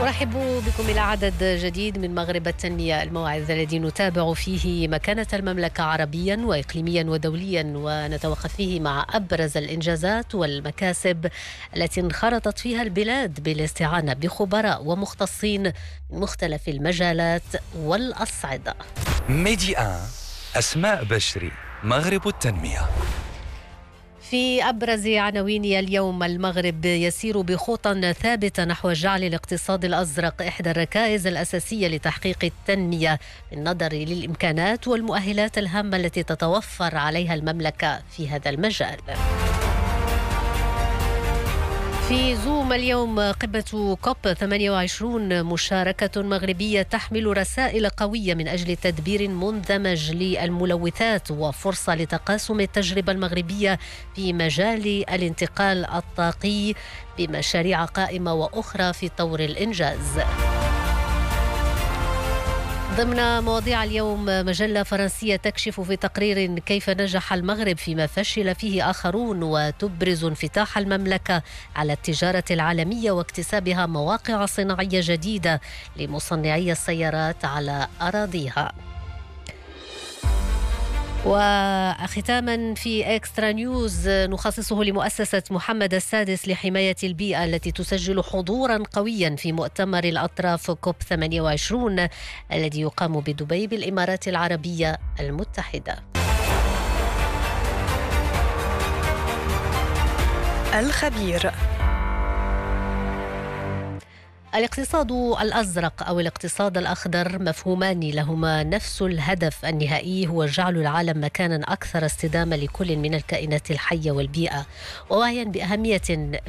أرحب بكم إلى عدد جديد من مغرب التنمية الموعظ الذي نتابع فيه مكانة المملكة عربيا وإقليميا ودوليا ونتوقف فيه مع أبرز الإنجازات والمكاسب التي انخرطت فيها البلاد بالاستعانة بخبراء ومختصين من مختلف المجالات والأصعدة. ميدي أسماء بشري مغرب التنمية. في أبرز عناوين اليوم المغرب يسير بخطى ثابتة نحو جعل الاقتصاد الأزرق إحدى الركائز الأساسية لتحقيق التنمية بالنظر للإمكانات والمؤهلات الهامة التي تتوفر عليها المملكة في هذا المجال. في زوم اليوم قمة كوب 28 مشاركة مغربية تحمل رسائل قوية من أجل تدبير مندمج للملوثات وفرصة لتقاسم التجربة المغربية في مجال الانتقال الطاقي بمشاريع قائمة وأخرى في طور الإنجاز. ضمن مواضيع اليوم مجلة فرنسية تكشف في تقرير كيف نجح المغرب فيما فشل فيه آخرون وتبرز انفتاح المملكة على التجارة العالمية واكتسابها مواقع صناعية جديدة لمصنعي السيارات على أراضيها. وختاما في إكسترا نيوز نخصصه لمؤسسة محمد السادس لحماية البيئة التي تسجل حضورا قويا في مؤتمر الأطراف كوب 28 الذي يقام بدبي بالإمارات العربية المتحدة. الخبير الاقتصاد الأزرق أو الاقتصاد الأخضر مفهومان لهما. نفس الهدف النهائي هو جعل العالم مكانا أكثر استدامة لكل من الكائنات الحية والبيئة. ووعيا بأهمية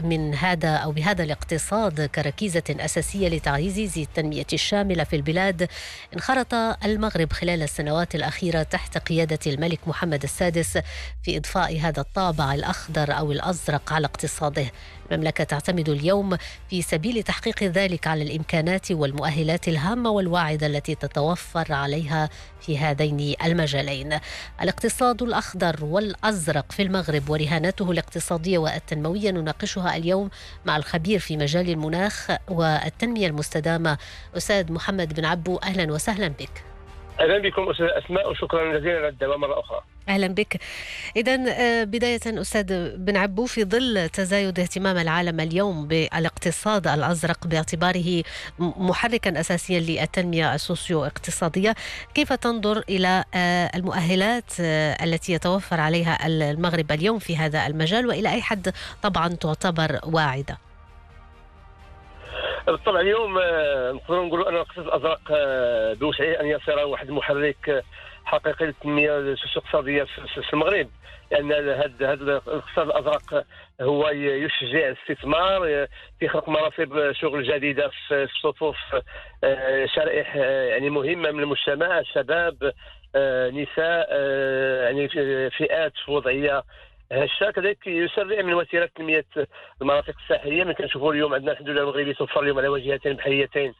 من هذا أو بهذا الاقتصاد كركيزة أساسية لتعزيز التنمية الشاملة في البلاد انخرط المغرب خلال السنوات الأخيرة تحت قيادة الملك محمد السادس في إضفاء هذا الطابع الأخضر أو الأزرق على اقتصاده. المملكة تعتمد اليوم في سبيل تحقيق ذلك على الإمكانات والمؤهلات الهامة والواعده التي تتوفر عليها في هذين المجالين. الاقتصاد الأخضر والأزرق في المغرب ورهانته الاقتصادية والتنموية نناقشها اليوم مع الخبير في مجال المناخ والتنمية المستدامة أستاذ محمد بن عبو أهلا وسهلا بك. أهلا بكم أستاذ أسماء وشكرا جزيلا الدعوه مرة أخرى. أهلا بك. اذا بداية أستاذ بن عبو في ظل تزايد اهتمام العالم اليوم بالاقتصاد الأزرق باعتباره محركا اساسيا للتنمية السوسيو اقتصاديه، كيف تنظر إلى المؤهلات التي يتوفر عليها المغرب اليوم في هذا المجال وإلى أي حد طبعا تعتبر واعدة؟ بالطبع اليوم نقدروا نقولوا أن الاقتصاد الأزرق بوسعه أن يصير واحد المحرك حقيقي للتنميه الاقتصاديه في المغرب. لأن هذا الاقتصاد الأزرق هو يشجع الاستثمار في خلق مناصب شغل جديدة في صفوف شرائح يعني مهمة من المجتمع الشباب نساء يعني فئات وضعية. هشة كذلك يسرع من وتيره تنمية المناطق الساحلية. من كنشوفوا اليوم عندنا الحمد لله المغربي توفر اليوم على واجهتين بحريتين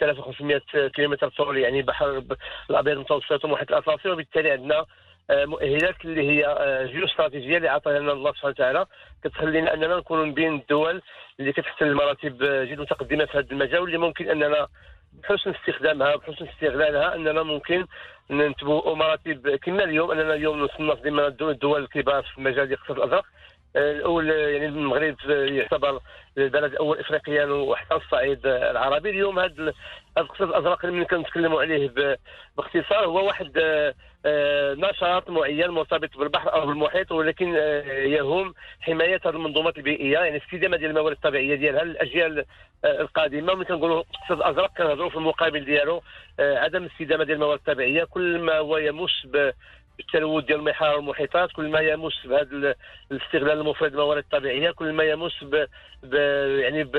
3500 كيلومتر طول يعني بحر الأبيض المتوسط ومحيط الأطلسي وبالتالي عندنا مؤهلات اللي هي جيوستراتيجية اللي عطاها لنا الله سبحانه وتعالى. كتخلينا أننا نكون من بين الدول اللي كتحتل المراتب جد متقدمة في هذا المجال واللي ممكن أننا بحسن استخدامها بحسن استغلالها أننا ممكن ننتبهوا مراتب كما اليوم أننا اليوم نصنف ضمن الدول الكبار في مجال الاقتصاد الأزرق. الأول يعني المغرب يعتبر البلد الأول إفريقيا وحتى الصعيد العربي. اليوم هذا الاقتصاد الأزرق اللي كنتكلموا عليه باختصار هو واحد نشاط معين مرتبط بالبحر أو بالمحيط ولكن يهم حماية هذه المنظومات البيئية. يعني استدامه ديال الموارد الطبيعية ديالها للاجيال القادمة ملي كنقولوا الاقتصاد الأزرق كنهضروا في المقابل ديالو عدم الاستدامه ديال الموارد الطبيعية. كل ما هو يمس بالتلوث ديال البحار والمحيطات كل ما يمس بهذا الاستغلال المفرط للموارد الطبيعية كل ما يمس ب... ب... يعني ب...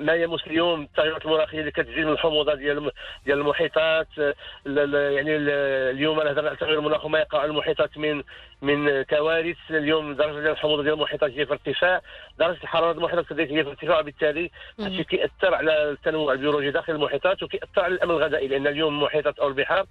ما يمس اليوم التغيرات المناخيه اللي كتزيد من الحموضة ديال ديال المحيطات. ل... ل... يعني ل... اليوم نهضر على تغير المناخ وما يقع على المحيطات من من كوارث. اليوم درجة ديال الحموضة ديال المحيطات هي في ارتفاع. درجة الحرارة المحيطات كذلك هي في ارتفاع وبالتالي هادشي كيأثر على التنوع البيولوجي داخل المحيطات وكيأثر على الأمن الغذائي لأن اليوم المحيطات أو البحار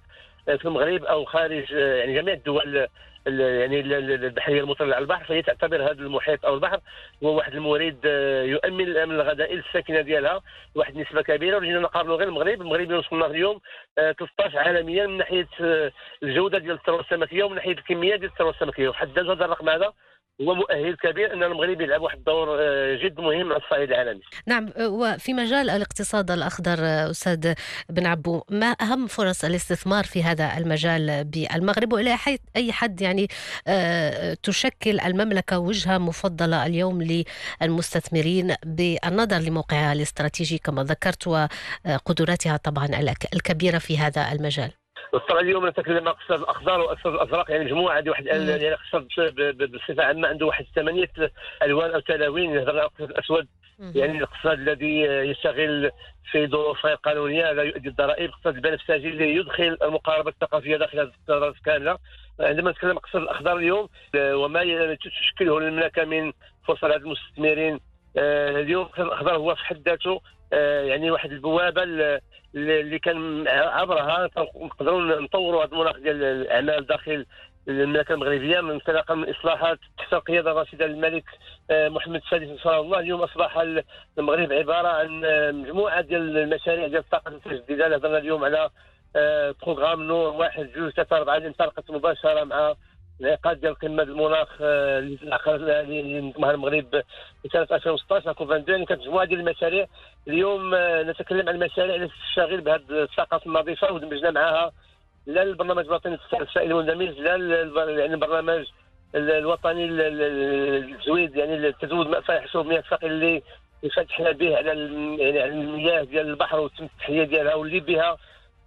في المغرب أو خارج يعني جميع الدول ال- يعني ال- ال- البحرية المطلة على البحر فهي تعتبر هذا المحيط أو البحر هو واحد المورد آه، يؤمن الامن الغذائي للساكنه ديالها واحد النسبة كبيرة. وجينا نقارنوا غير المغرب المغرب وصلنا اليوم آه، 13 عالميا من ناحية آه، الجودة ديال الثروه السمكيه ومن ناحية الكمية ديال الثروه السمكيه وحد ذاته هذا الرقم هذا هو مؤهل كبير أن المغرب يلعب واحد الدور آه، جد مهم على الصعيد العالمي. نعم وفي مجال الاقتصاد الأخضر أستاذ بن عبو ما أهم فرص الاستثمار في هذا المجال بالمغرب؟ وإلى حي- أي حد يعني آه، تشكل المملكة وجهة مفضلة اليوم للمستثمرين بالنظر لموقعها الاستراتيجي كما ذكرت وقدراتها طبعا الك- الكبيرة في هذا المجال؟ طبعا اليوم نتكلم عن اقتصاد الأخضر واقتصاد الأزرق يعني مجموعة دي واحد. يعني الاقتصاد بصفة عامة عنده واحد ثمانية ألوان أو تلاوين على الاقتصاد الأسود يعني الاقتصاد الذي يشتغل في ظروف غير قانونية لا يؤدي الضرائب، الاقتصاد البنفسجي اللي يدخل المقاربة الثقافية داخل هذه كامله. عندما نتكلم الاقتصاد الأخضر اليوم وما تشكله المملكة من فرصه لهذ المستثمرين آه، اليوم الاقتصاد الأخضر هو في حد ذاته آه، يعني واحد البوابة ال- اللي كان عبرها نقدروا نطوروا هذا المناخ ديال الأعمال داخل المملكة المغربية من انطلاقا من الاصلاحات تحت القيادة الراشدة للملك آه، محمد السادس ان شاء الله. اليوم أصبح ال- المغرب عبارة عن آه، مجموعة ديال المشاريع ديال الطاقة المتجددة. هضرنا اليوم على آه، بروغرام نور واحد جوج ثلاثة أربعة اللي انطلقت مباشرة مع الانعقاد ديال قمة المناخ آه، اللي اللي نظمها المغرب في سنة 2016 كوب 22 اللي كانت مجموعة ديال المشاريع. اليوم آه، نتكلم عن المشاريع اللي تشتغل بهذه الطاقه النظيفة ودمجنا معها لا البرنامج الوطني السائل المندمج لا يعني البرنامج ال- الوطني ال- ال- التزويد يعني التزويد مأفى حسب مياه الثقيل اللي فتحنا به على يعني على المياه ديال البحر وتم التحليه ديالها واللي بها.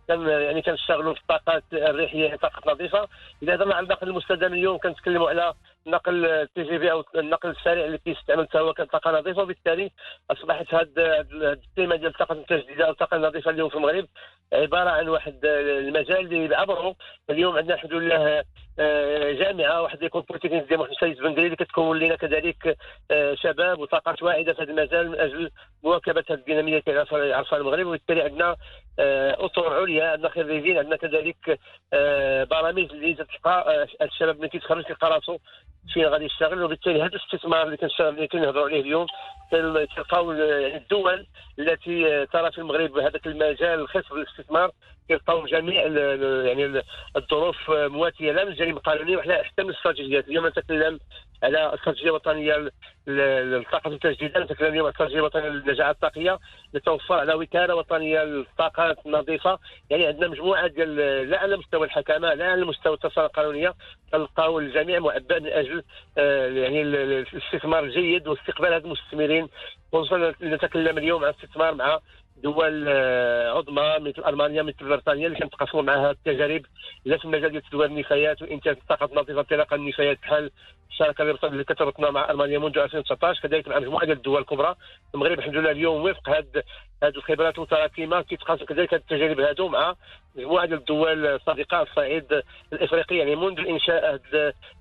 كان يعني كنشتغلوا في الطاقات الريحية طاقة نظيفة. إذا هضرنا عن النقل المستدام اليوم كنتكلموا على نقل التي جي في أو النقل السريع اللي كيستعمل حتى هو كطاقة نظيفة. وبالتالي أصبحت هذه التيمه ديال الطاقة المتجدده أو الطاقة النظيفة اليوم في المغرب عبارة عن واحد المجال اللي عبره اليوم عندنا الحمد لله آه، جامعة واحد l'école polytechnique ديال محمد السادس اللي كتكون لنا كذلك آه، شباب وطاقات واعدة في هذا المجال من أجل مواكبة هذه الدينامية اللي عرفها المغرب. وبالتالي عندنا آه، اطر عليا عندنا خريجين عندنا كذلك آه، برامج اللي تلقى آه، الشباب اللي كيتخرج كيلقى راسو فين غادي يشتغل. وبالتالي هذا الاستثمار اللي كنشتغل اللي كنهضروا عليه اليوم تل- تلقاو الدول التي آه، ترى في المغرب هذاك المجال الخاص بالاستثمار كيلقاو جميع يعني ال- الظروف آه، مواتية لا من الجانب القانوني ولا حتى من الاستراتيجيات اليوم نتكلم على ل- ل- للطاقة المتجدده نتكلم اليوم على الاستراتيجيه الوطنية للنجاعه الطاقية للتوفر على وكالة وطنية للطاقات النظيفة. يعني عندنا مجموعة ديال لا على مستوى الحكامة لا على مستوى التصرف القانونية. تلقاو الجميع معبأ من أجل آه، يعني ال- ال- الاستثمار الجيد واستقبال هذه المستثمرين. خصوصا نتكلم اليوم عن استثمار مع دول آه، عظمى مثل ألمانيا مثل بريطانيا اللي كنتقاسموا معها التجارب. لا في المجال ديال تدوير النفايات وإنتاج الطاقة النظيفة انطلاقا النفايات بحال الشراكة اللي كتربطنا مع ألمانيا منذ 2019 كذلك مع مجموعة ديال الدول الكبرى. المغرب الحمد لله اليوم وفق هاد هاد الخبرات المتراكمه كيتقاسم كذلك التجارب هادو مع مجموعه ديال الدول الصديقه على الصعيد الإفريقي يعني منذ الإنشاء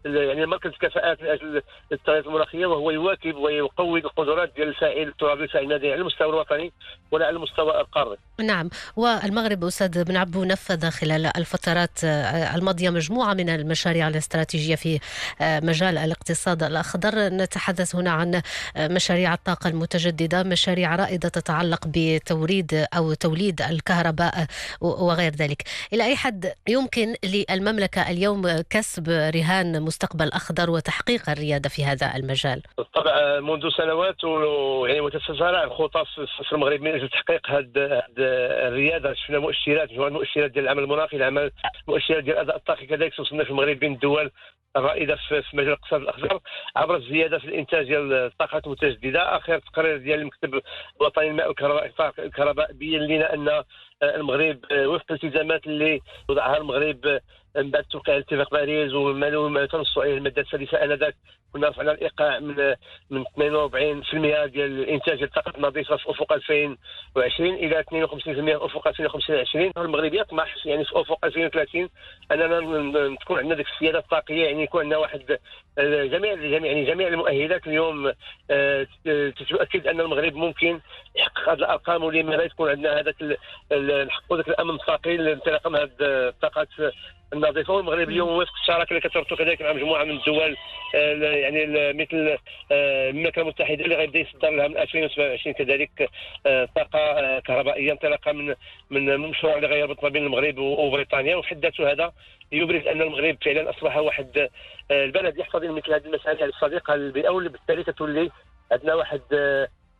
يعني مركز الكفاءات من أجل التغيرات المناخيه وهو يواكب ويقوي القدرات ديال الفاعل الترابي الفاعل المدني على المستوى الوطني ولا على المستوى القاري. نعم. والمغرب أستاذ بن عبو نفذ خلال الفترات الماضية مجموعة من المشاريع الاستراتيجية في مجال الاقتصاد الأخضر. نتحدث هنا عن مشاريع الطاقة المتجددة مشاريع رائدة تتعلق بتوريد أو توليد الكهرباء وغير ذلك. إلى أي حد يمكن للمملكة اليوم كسب رهان مستقبل أخضر وتحقيق الريادة في هذا المجال؟ بالطبع منذ سنوات يعني وتتسارع الخطى في المغرب من أجل تحقيق هذه الريادة. شفنا مؤشرات المؤشرات ديال العمل المناخي العمل مؤشرات ديال الاداء الطاقي كذلك وصلنا في المغرب بين الدول الرائدة في في مجال الاقتصاد الأخضر عبر الزيادة في الإنتاج ديال الطاقات المتجددة. آخر تقرير ديال المكتب الوطني للماء والكهرباء الكهرباء بين لنا أن المغرب آه، وفق الالتزامات اللي وضعها المغرب آه، من بعد توقيع اتفاق باريس وما تنص عليه المادة السادسه آنذاك كنا رفعنا الإيقاع من من 42% ديال الإنتاج الطاقة النظيفه في أفق 2020 إلى 52% في أفق 2025 المغرب يطمح يعني في أفق 2030 أننا تكون عندنا ديك السيادة الطاقية يعني يكون عندنا واحد جميع جميع يعني جميع المؤهلات اليوم تؤكد أن المغرب ممكن يحقق هذه الأرقام ولما تكون عندنا هذاك نحققوا ذاك الأمن الطاقي لانطلاقا من هذه الطاقات النظيفة والمغرب اليوم وفق الشراكة اللي كتربطوا كذلك مع مجموعة من الدول آه، يعني مثل آه، المملكة المتحدة اللي غيبدا يصدر لها من 2027 كذلك آه، طاقة كهربائية انطلاقا من من مشروع اللي غيربط ما بين المغرب وبريطانيا. وفي ذاته يبرز أن المغرب فعلا أصبح واحد البلد يحتضن مثل هذه المسائل. الصديقه للبيئه واللي بالتالي تتولي عندنا واحد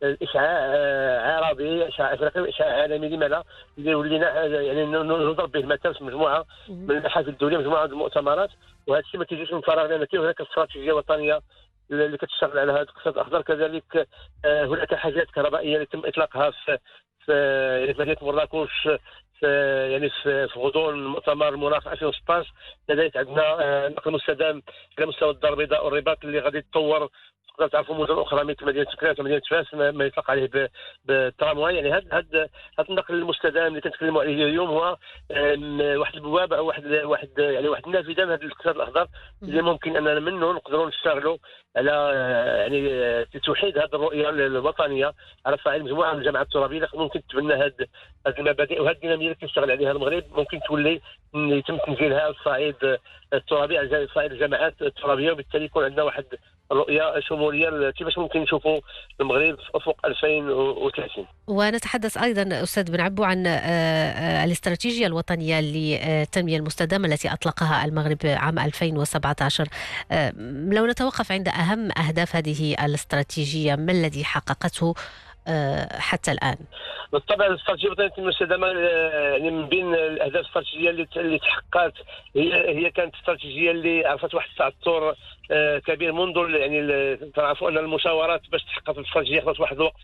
الإشعاع آه، عربي إشعاع افريقي إشعاع عالمي لما لا اللي ولينا آه، يعني نضرب به المثل في مجموعة من الابحاث الدولية مجموعة من المؤتمرات. وهذا الشيء ما تيجيش من فراغ لأن كاين هناك استراتيجية وطنية اللي كتشتغل على هذا الاقتصاد الأخضر. كذلك آه، هناك حاجات كهربائية اللي تم إطلاقها في في يعني في مدينة مراكش في يعني في غضون مؤتمر المناخ 2016 كذلك عندنا نقل مستدام على مستوى الدار البيضاء والرباط اللي غادي يتطور تقدر تعرفوا مدن أخرى مثل مدينة سكرات ومدينه فاس ما يطلق عليه بالترامواي يعني هذا هذا هذا النقل المستدام اللي كنتكلموا عليه اليوم هو واحد البوابه أو واحد واحد يعني واحد النافذه من هذا الاقتصاد الأخضر اللي ممكن أننا منه نقدروا نشتغلوا على يعني توحيد هذه الرؤية الوطنية على صعيد مجموعه من الجامعات الترابية. ممكن تبنى هذه المبادئ وهذه الدينامية اللي كيشتغل عليها المغرب ممكن تولي يتم تنزيلها على الصعيد الترابي على صعيد الجامعات الترابية وبالتالي يكون عندنا واحد رؤيه شمولية كيفاش ممكن نشوفوا المغرب أفق 2030 ونتحدث أيضا أستاذ بن عبو عن آه، آه، الاستراتيجية الوطنية للتنمية المستدامة التي أطلقها المغرب عام 2017 آه، لو نتوقف عند أهم أهداف هذه الاستراتيجية ما الذي حققته؟ حتى الآن؟ بالطبع الاستراتيجيه الوطنية المستدامة يعني من بين الأهداف الاستراتيجية اللي تحققت هي هي كانت استراتيجية اللي عرفت واحد التعثر آه، كبير منذ يعني تعرفوا أن المشاورات باش تحقق الاستراتيجيه خذت واحد الوقت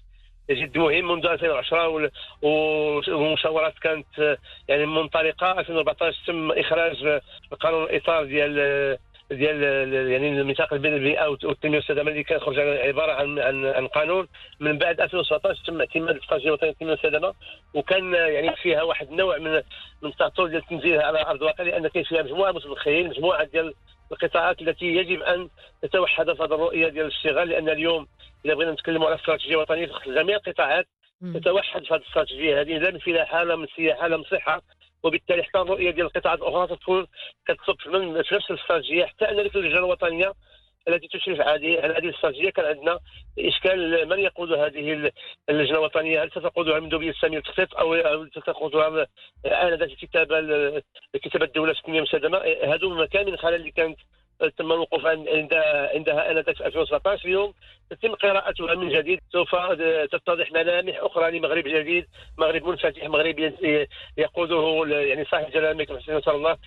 جد مهم منذ 2010 والمشاورات كانت آه، يعني منطلقه 2014 تم إخراج القانون الإطار ديال ديال يعني الميثاق البيئه والتنميه المستدامه اللي كان خرج عبارة عن عن, عن قانون من بعد 2017 تم اعتماد الاستراتيجيه الوطنيه للتنميه المستدامه وكان يعني فيها واحد النوع من من التعطل ديال تنزيلها على ارض الواقع لأن كاين فيها مجموعة متدخلين مجموعة ديال القطاعات التي يجب أن تتوحد في هذه الرؤية ديال الاشتغال لأن اليوم إذا بغينا نتكلموا على استراتيجية وطنية جميع القطاعات تتوحد في هذه الاستراتيجية هذه لا من فلاحه لا من سياحة لا من صحة. وبالتالي حتى الرؤية ديال القطاعات الأخرى تكون كتصب في نفس الاستراتيجيه حتى أن اللجنه الوطنية التي تشرف على هذه الاستراتيجيه كان عندنا إشكال من يقود هذه اللجنة الوطنية؟ هل ستقودها المندوبيه السامية للتخطيط أو ستقودها آنذاك الكتابه كتابه الدولة في التنميه المستدامه هذو مكان من الخلل اللي كانت تم الوقوف عند عندها آنذاك في 2017 اليوم. تتم قراءتها من جديد. سوف تتضح ملامح أخرى لمغرب جديد. مغرب منفتح مغرب يقوده يعني صاحب جلاله الملك حسين نصر الله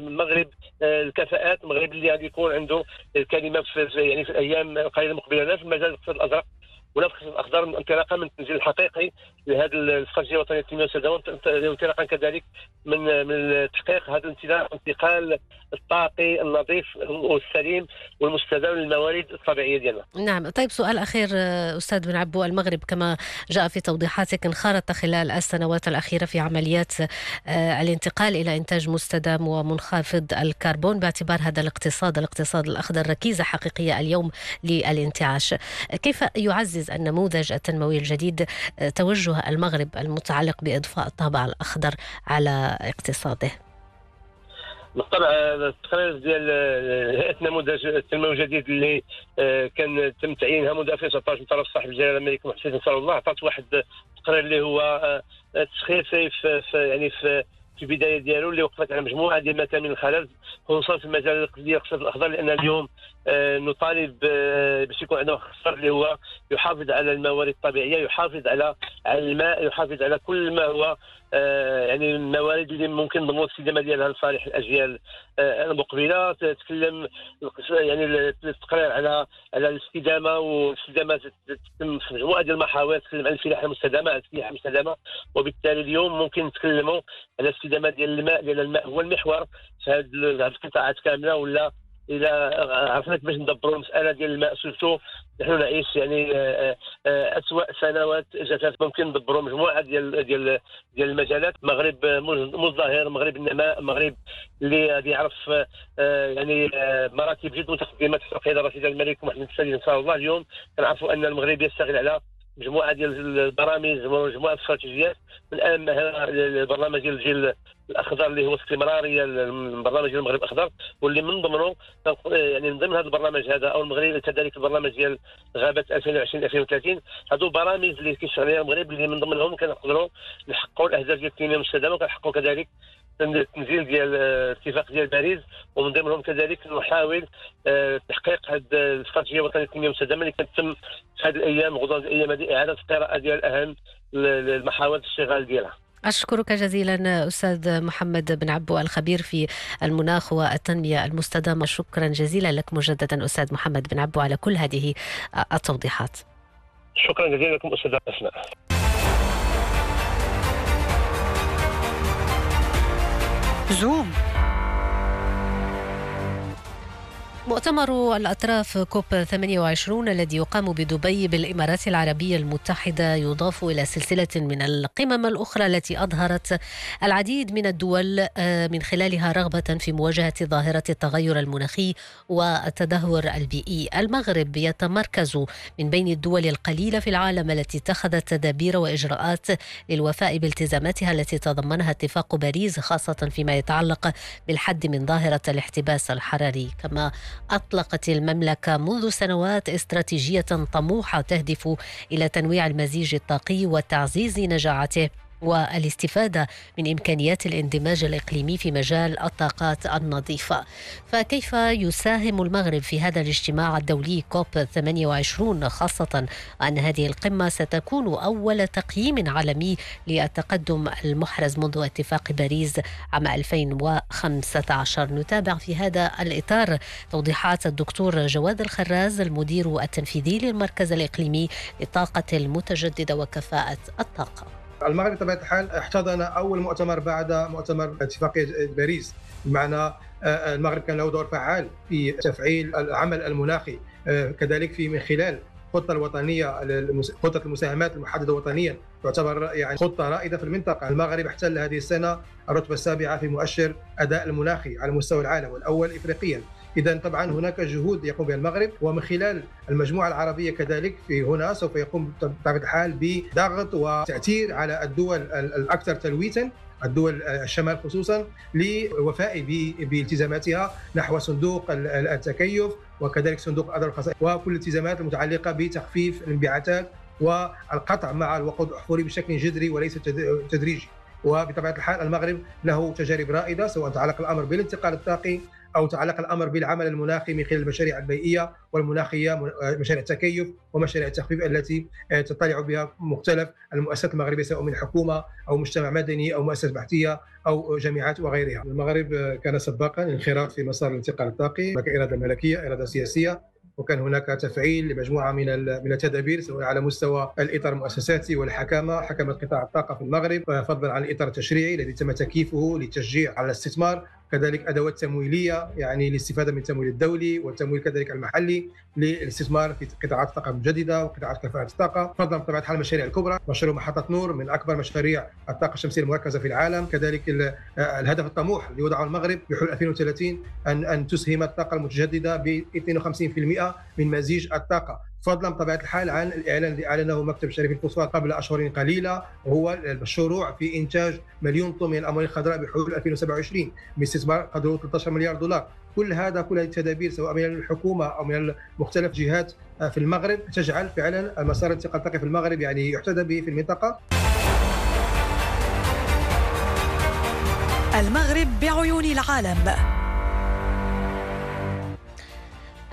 مغرب الكفاءات. مغرب اللي غادي يكون عنده الكلمة في يعني في الأيام القليله المقبلة. في مجال الاقتصاد الأزرق. ولا في الاخضر انطلاقا من التنزيل الحقيقي لهذه الاستراتيجيه الوطنيه للتنميه والسلامه وانطلاقا كذلك من من تحقيق هذا الانتقال الطاقي النظيف والسليم والمستدام للموارد الطبيعية ديالنا. نعم، طيب سؤال أخير أستاذ بن عبو المغرب كما جاء في توضيحاتك انخرط خلال السنوات الأخيرة في عمليات آه، الانتقال إلى إنتاج مستدام ومنخفض الكربون باعتبار هذا الاقتصاد الاقتصاد الأخضر ركيزة حقيقية اليوم للانتعاش. كيف يعزز النموذج التنموي الجديد آه، توجه المغرب المتعلق بإضفاء الطابع الأخضر على اقتصاده؟ بالطبع التقرير ديال هيئه نموذج التنموي الجديد اللي آه، كان تم تعيينها منذ 2016 من طرف صاحب الجلالة الملك محسن نصر الله عطات واحد التقرير اللي هو آه، في, في يعني في في البداية ديالو اللي وقفت على مجموعة ديال المكامن الخلل خصوصا في المجال ديال الاقتصاد الأخضر لأن اليوم آه، نطالب باش يكون عندنا خسر اللي هو يحافظ على الموارد الطبيعية يحافظ على على الماء يحافظ على كل ما هو آه، يعني الموارد اللي ممكن نضمن الاستدامه ديالها لصالح الأجيال. آه، المقبله تتكلم يعني التقرير على على الاستدامة والاستدامة تتم في مجموعة ديال المحاور تتكلم عن الفلاحه المستدامه الفلاحه المستدامه وبالتالي اليوم ممكن نتكلموا على الاستدامه ديال الماء لأن الماء هو المحور في هذه القطاعات كاملة ولا إلى عرفنا كيفاش ندبروا المساله ديال الماء سورتو نحن نعيش يعني آه، آه، اسوء سنوات جفاف ممكن ندبروا مجموعة ديال ديال ديال المجالات المغرب مزدهر المغرب النماء المغرب اللي غادي يعرف آه، يعني مراتب جد متقدمه تحت القياده الرشيده الملك محمد السادس إن شاء الله اليوم. كنعرفوا أن المغرب يشتغل على مجموعة ديال البرامج ومجموعه الاستراتيجيات من اهمها البرنامج ديال الجيل الأخضر اللي هو استمرارية البرنامج ديال المغرب الأخضر واللي من ضمنه يعني من ضمن هذا البرنامج هذا أو المغرب كذلك البرنامج ديال غابة 2020 2030 هذو برامج اللي كيشتغل عليها المغرب اللي من ضمنهم كنقدروا نحققوا الأهداف ديال التنمية المستدامة وكنحققوا كذلك التنزيل ديال اتفاق ديال باريس ومن ضمنهم كذلك نحاول آه، تحقيق هذه الاستراتيجية الوطنية للتنميه المستدامة اللي كتتم في هذه الأيام غدوه الأيام هذه إعادة القراءة ديال اهم المحاور الاشتغال ديالها. أشكرك جزيلا أستاذ محمد بن عبو الخبير في المناخ والتنمية المستدامة. شكرا جزيلا لك مجددا أستاذ محمد بن عبو على كل هذه التوضيحات. شكرا جزيلا لكم أستاذ أسماء. زوم مؤتمر الأطراف كوب 28 الذي يقام بدبي بالإمارات العربية المتحدة يضاف إلى سلسلة من القمم الأخرى التي أظهرت العديد من الدول آه، من خلالها رغبة في مواجهة ظاهرة التغير المناخي والتدهور البيئي. المغرب يتمركز من بين الدول القليلة في العالم التي اتخذت تدابير وإجراءات للوفاء بالتزاماتها التي تضمنها اتفاق باريس خاصة فيما يتعلق بالحد من ظاهرة الاحتباس الحراري. كما أطلقت المملكة منذ سنوات استراتيجية طموحة تهدف إلى تنويع المزيج الطاقي وتعزيز نجاعته. والاستفادة من إمكانيات الاندماج الإقليمي في مجال الطاقات النظيفة. فكيف يساهم المغرب في هذا الاجتماع الدولي كوب 28 خاصة أن هذه القمة ستكون أول تقييم عالمي للتقدم المحرز منذ اتفاق باريس عام 2015 نتابع في هذا الإطار توضيحات الدكتور جواد الخراز المدير التنفيذي للمركز الإقليمي للطاقة المتجددة وكفاءة الطاقة. المغرب بطبيعة الحال احتضن أول مؤتمر بعد مؤتمر اتفاقيه باريس بمعنى آه، آه، المغرب كان له دور فعال في تفعيل العمل المناخي آه، كذلك في من خلال الخطه الوطنية خطة المساهمات المحددة وطنيا تعتبر يعني خطة رائدة في المنطقة، المغرب احتل هذه السنة الرتبة السابعة في مؤشر أداء المناخي على مستوى العالم والأول افريقيا، اذا طبعا هناك جهود يقوم بها المغرب ومن خلال المجموعة العربية كذلك في هنا سوف يقوم بطبيعة الحال بضغط وتأثير على الدول الأكثر تلويثا الدول الشمال خصوصا لوفاء بالتزاماتها نحو صندوق التكيف وكذلك صندوق الاضرار الخاصه وكل الالتزامات المتعلقة بتخفيف الانبعاثات والقطع مع الوقود الأحفوري بشكل جذري وليس تدريجي. وبطبيعة الحال المغرب له تجارب رائدة سواء تعلق الأمر بالانتقال الطاقي أو تعلق الأمر بالعمل المناخي من خلال المشاريع البيئية والمناخية مشاريع التكيف ومشاريع التخفيف التي آه، تطلع بها مختلف المؤسسات المغربية سواء من حكومة أو مجتمع مدني أو مؤسسات بحثية أو جامعات وغيرها. المغرب آه، كان سباقا انخراط في مسار الانتقال الطاقي، هناك إرادة ملكية، إرادة سياسية، وكان هناك تفعيل لمجموعة من من التدابير سواء على مستوى الإطار المؤسساتي والحكامة، حكمه قطاع الطاقة في المغرب فضلا عن الإطار التشريعي الذي تم تكييفه للتشجيع على الاستثمار. كذلك أدوات تمويلية يعني الاستفاده من التمويل الدولي والتمويل كذلك المحلي للاستثمار في قطاعات الطاقه المجدده وقطاعات كفاءة الطاقه فضلا بطبيعه الحال المشاريع الكبرى. مشروع محطة نور من أكبر مشاريع الطاقة الشمسية المركزة في العالم. كذلك الهدف الطموح اللي وضعه المغرب بحلول 2030 ان أن تسهم الطاقة المتجددة ب 52% من مزيج الطاقة. فضلا بطبيعة الحال عن الإعلان اللي أعلنه مكتب شريف الفوسفات قبل أشهر قليلة وهو المشروع في إنتاج مليون طن من الأموال الخضراء بحلول 2027 باستثمار قدره 13 مليار دولار. كل هذا كل هذه التدابير سواء من الحكومة أو من مختلف جهات في المغرب تجعل فعلا الانتقال الطاقي في المغرب يعني يحتذى به في المنطقة. المغرب بعيون العالم.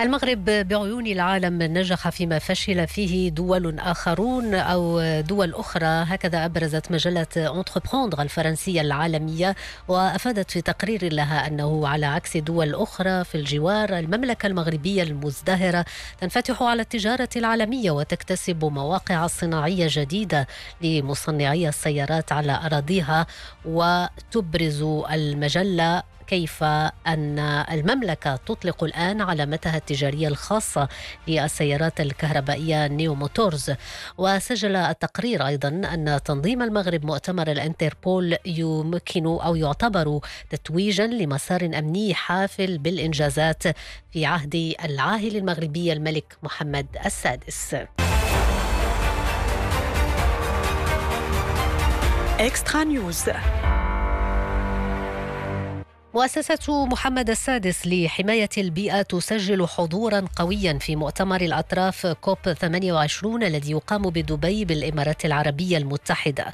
المغرب بعيون العالم نجح فيما فشل فيه دول آخرون أو دول أخرى. هكذا أبرزت مجلة أنتربروندر الفرنسية العالمية وأفادت في تقرير لها أنه على عكس دول أخرى في الجوار المملكة المغربية المزدهرة تنفتح على التجارة العالمية وتكتسب مواقع صناعية جديدة لمصنعي السيارات على أراضيها وتبرز المجلة كيف أن المملكة تطلق الآن علامتها التجارية الخاصة للسيارات الكهربائية Neo Motors. وسجل التقرير أيضا أن تنظيم المغرب مؤتمر الانتربول يمكن أو يعتبر تتويجا لمسار أمني حافل بالإنجازات في عهد العاهل المغربي الملك محمد السادس. اكسترا نيوز مؤسسة محمد السادس لحماية البيئة تسجل حضورا قويا في مؤتمر الأطراف كوب 28 الذي يقام بدبي بالإمارات العربية المتحدة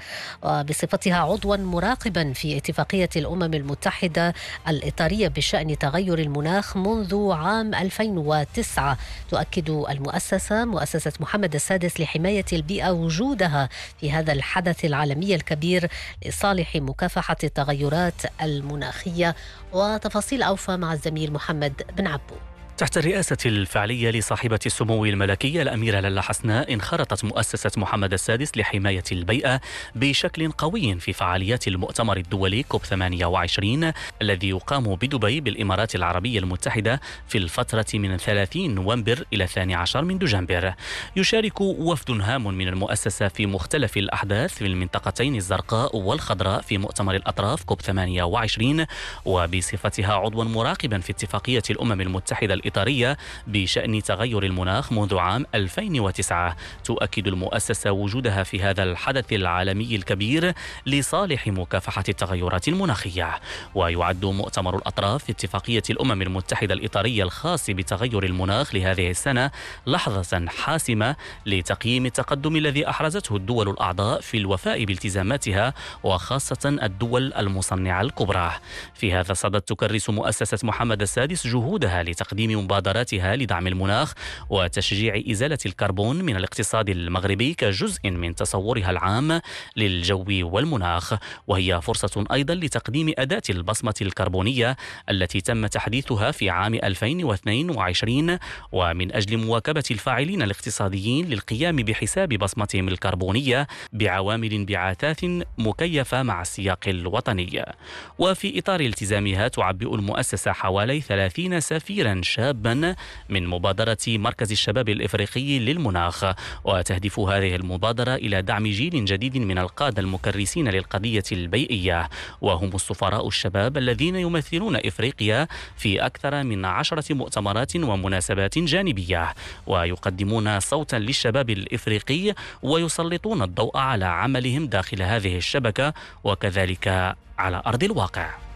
وبصفتها عضوا مراقبا في اتفاقية الأمم المتحدة الإطارية بشأن تغير المناخ منذ عام 2009 تؤكد المؤسسة مؤسسة محمد السادس لحماية البيئة وجودها في هذا الحدث العالمي الكبير لصالح مكافحة التغيرات المناخية وتفاصيل أوفى مع الزميل محمد بن عبو. تحت الرئاسة الفعلية لصاحبة السمو الملكية الأميرة لالا حسناء انخرطت مؤسسة محمد السادس لحماية البيئة بشكل قوي في فعاليات المؤتمر الدولي كوب 28 الذي يقام بدبي بالإمارات العربية المتحدة في الفترة من 30 نوفمبر إلى 12 من دجنبر. يشارك وفد هام من المؤسسة في مختلف الأحداث في المنطقتين الزرقاء والخضراء في مؤتمر الأطراف كوب 28 وبصفتها عضوا مراقبا في اتفاقية الأمم المتحدة الإطارية بشأن تغير المناخ منذ عام 2009 تؤكد المؤسسة وجودها في هذا الحدث العالمي الكبير لصالح مكافحة التغيرات المناخية. ويعد مؤتمر الأطراف في اتفاقية الأمم المتحدة الإطارية الخاص بتغير المناخ لهذه السنة لحظة حاسمة لتقييم التقدم الذي أحرزته الدول الأعضاء في الوفاء بالتزاماتها وخاصة الدول المصنعة الكبرى. في هذا الصدد تكرس مؤسسة محمد السادس جهودها لتقديم مبادراتها لدعم المناخ وتشجيع إزالة الكربون من الاقتصاد المغربي كجزء من تصورها العام للجو والمناخ. وهي فرصة أيضا لتقديم أداة البصمة الكربونية التي تم تحديثها في عام 2022 ومن أجل مواكبة الفاعلين الاقتصاديين للقيام بحساب بصمتهم الكربونية بعوامل انبعاثات مكيفة مع السياق الوطني. وفي إطار التزامها تعبئ المؤسسة حوالي 30 سفيرا شابا من مبادرة مركز الشباب الإفريقي للمناخ وتهدف هذه المبادرة إلى دعم جيل جديد من القادة المكرسين للقضية البيئية. وهم السفراء الشباب الذين يمثلون إفريقيا في أكثر من عشرة مؤتمرات ومناسبات جانبية. ويقدمون صوتا للشباب الإفريقي ويسلطون الضوء على عملهم داخل هذه الشبكة وكذلك على أرض الواقع.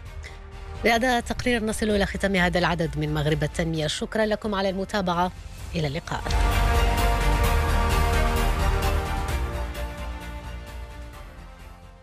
بهذا التقرير نصل إلى ختام هذا العدد من مغرب التنمية. شكرا لكم على المتابعة. إلى اللقاء.